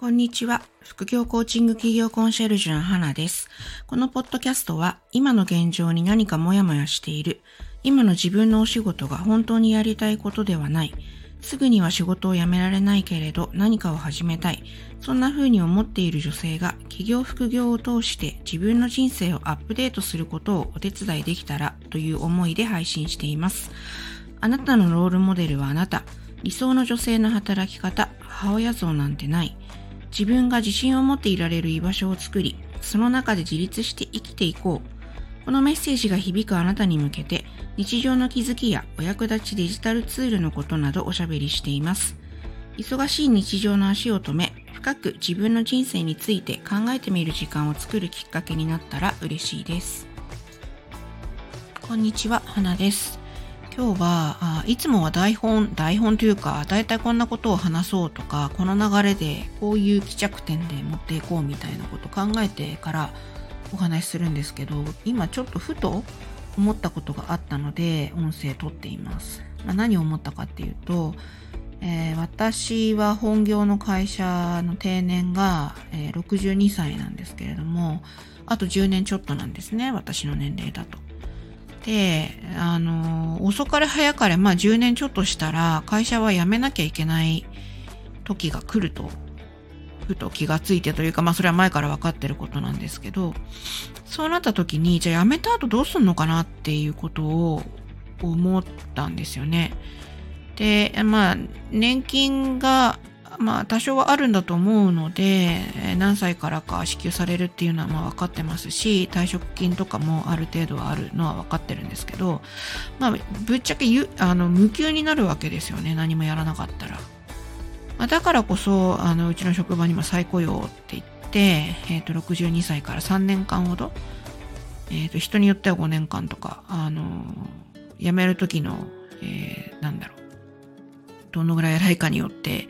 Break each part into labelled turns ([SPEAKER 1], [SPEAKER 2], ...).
[SPEAKER 1] こんにちは。副業コーチング企業コンシェルジュの花です。このポッドキャストは、今の現状に何かモヤモヤしている、今の自分のお仕事が本当にやりたいことではない、すぐには仕事を辞められないけれど何かを始めたい、そんな風に思っている女性が企業副業を通して自分の人生をアップデートすることをお手伝いできたらという思いで配信しています。あなたのロールモデルはあなた、理想の女性の働き方、母親像なんてない、自分が自信を持っていられる居場所を作り、その中で自立して生きていこう。このメッセージが響くあなたに向けて、日常の気づきやお役立ちデジタルツールのことなどおしゃべりしています。忙しい日常の足を止め、深く自分の人生について考えてみる時間を作るきっかけになったら嬉しいです。こんにちは、花です。今日はあいつもは台本台本というかだいたいこんなことを話そうとかこの流れでこういう帰着点で持っていこうみたいなこと考えてからお話しするんですけど今ちょっとふと思ったことがあったので音声撮っています、まあ、何を思ったかっていうと、えー、私は本業の会社の定年が、え、62歳なんですけれどもあと10年ちょっとなんですね私の年齢だと。で、あの、遅かれ早かれ、まあ10年ちょっとしたら会社は辞めなきゃいけない時が来ると、ふと気がついてというか、まあそれは前から分かってることなんですけど、そうなった時に、じゃあ辞めた後どうすんのかなっていうことを思ったんですよね。で、まあ、年金がまあ多少はあるんだと思うので、何歳からか支給されるっていうのはまあ分かってますし、退職金とかもある程度はあるのは分かってるんですけど、まあぶっちゃけゆあの無給になるわけですよね、何もやらなかったら。まあ、だからこそ、あのうちの職場にも再雇用って言って、えっ、ー、と62歳から3年間ほど、え、ー、と人によっては5年間とか、あの辞める時の、えー、なんだろう、どのぐらい偉いかによって、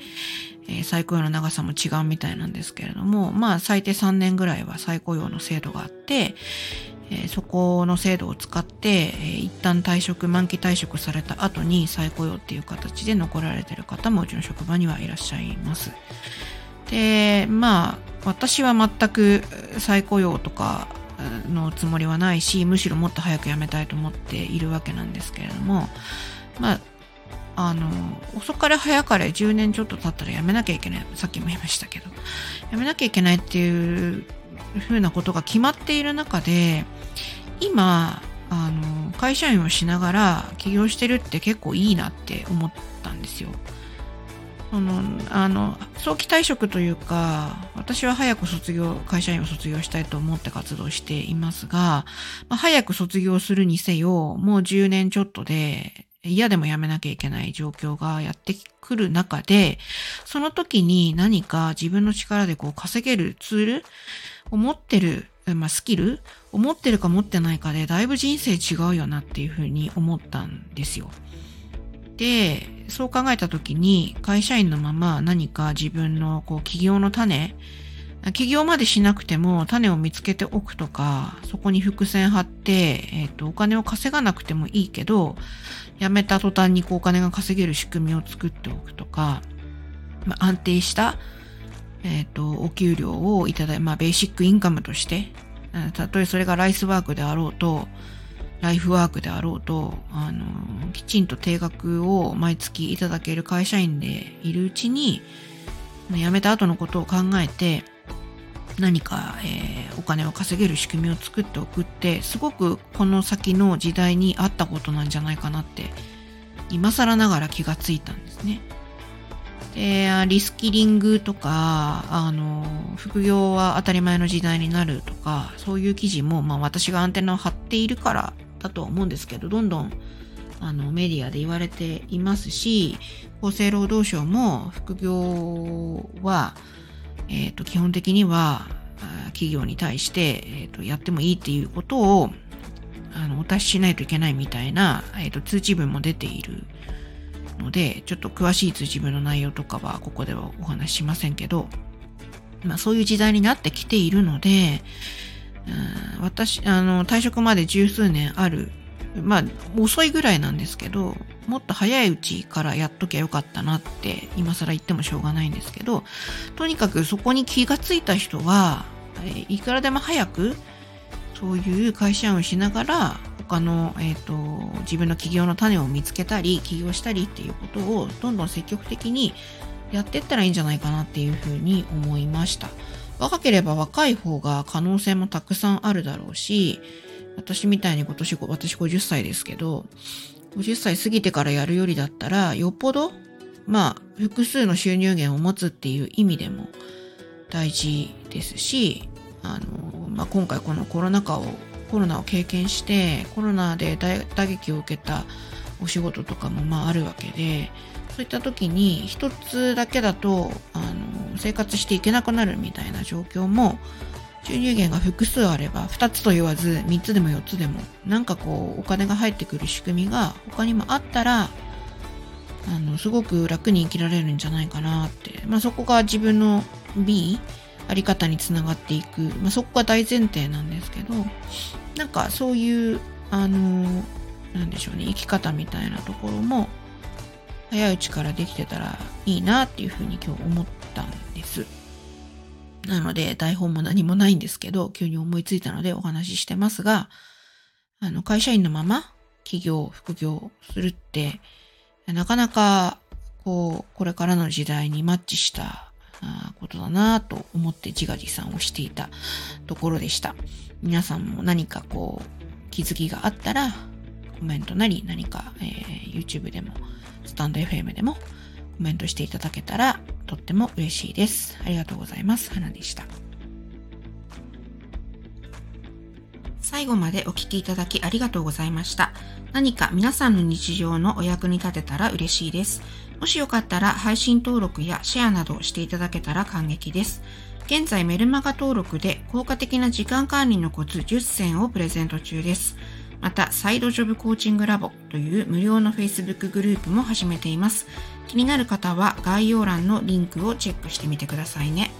[SPEAKER 1] えー、再雇用の長さも違うみたいなんですけれども、まあ最低3年ぐらいは再雇用の制度があって、え、そこの制度を使って、え、一旦退職、満期退職された後に再雇用っていう形で残られてる方もうちの職場にはいらっしゃいます。で、まあ私は全く再雇用とかのつもりはないし、むしろもっと早く辞めたいと思っているわけなんですけれども、まああの、遅かれ早かれ10年ちょっと経ったらやめなきゃいけない。さっきも言いましたけど。やめなきゃいけないっていうふうなことが決まっている中で、今、あの、会社員をしながら起業してるって結構いいなって思ったんですよ。その、あの、早期退職というか、私は早く卒業、会社員を卒業したいと思って活動していますが、まあ、早く卒業するにせよ、もう10年ちょっとで、嫌でもやめなきゃいけない状況がやってくる中で、その時に何か自分の力でこう稼げるツールを持ってる、まあ、スキルを持ってるか持ってないかでだいぶ人生違うよなっていうふうに思ったんですよ。で、そう考えた時に会社員のまま何か自分のこう起業の種起業までしなくても種を見つけておくとか、そこに伏線張って、えっ、ー、と、お金を稼がなくてもいいけど、辞めた途端にこうお金が稼げる仕組みを作っておくとか、まあ、安定した、えっ、ー、と、お給料をいただい、まあ、ベーシックインカムとして、たとえそれがライスワークであろうと、ライフワークであろうと、あの、きちんと定額を毎月いただける会社員でいるうちに、辞めた後のことを考えて、何か、えー、お金を稼げる仕組みを作っておくってすごくこの先の時代に合ったことなんじゃないかなって今更ながら気がついたんですね。でリスキリングとかあの副業は当たり前の時代になるとかそういう記事も、まあ、私がアンテナを張っているからだと思うんですけどどんどんあのメディアで言われていますし厚生労働省も副業はえっ、ー、と、基本的には、企業に対して、えーと、やってもいいっていうことをあのお達ししないといけないみたいな、えーと、通知文も出ているので、ちょっと詳しい通知文の内容とかはここではお話ししませんけど、まあそういう時代になってきているので、うん私、あの、退職まで十数年あるまあ遅いぐらいなんですけど、もっと早いうちからやっときゃよかったなって今更言ってもしょうがないんですけど、とにかくそこに気がついた人は、いくらでも早くそういう会社員をしながら他の、えーと、自分の起業の種を見つけたり起業したりっていうことをどんどん積極的にやってったらいいんじゃないかなっていうふうに思いました。若ければ若い方が可能性もたくさんあるだろうし私みたいに今年私50歳ですけど50歳過ぎてからやるよりだったらよっぽどまあ複数の収入源を持つっていう意味でも大事ですしあの、まあ、今回このコロナ禍をコロナを経験してコロナで打撃を受けたお仕事とかもまああるわけでそういった時に一つだけだとあの生活していけなくなるみたいな状況も収入源が複数あれば2つと言わず3つでも4つでもなんかこうお金が入ってくる仕組みが他にもあったらあのすごく楽に生きられるんじゃないかなって、まあ、そこが自分の B あり方につながっていく、まあ、そこが大前提なんですけどなんかそういうあのなんでしょうね生き方みたいなところも早いうちからできてたらいいなっていうふうに今日思ったんです。なので台本も何もないんですけど急に思いついたのでお話ししてますがあの会社員のまま起業副業するってなかなかこうこれからの時代にマッチしたことだなと思って自画自賛をしていたところでした。皆さんも何かこう気づきがあったらコメントなり何か、えー、YouTube でもスタンド FM でもコメントしていただけたらとっても嬉しいです。ありがとうございます。花でした。最後までお聴きいただきありがとうございました。何か皆さんの日常のお役に立てたら嬉しいです。もしよかったら配信登録やシェアなどしていただけたら感激です。現在メルマガ登録で効果的な時間管理のコツ10選をプレゼント中です。また、サイドジョブコーチングラボという無料の Facebook グループも始めています。気になる方は概要欄のリンクをチェックしてみてくださいね。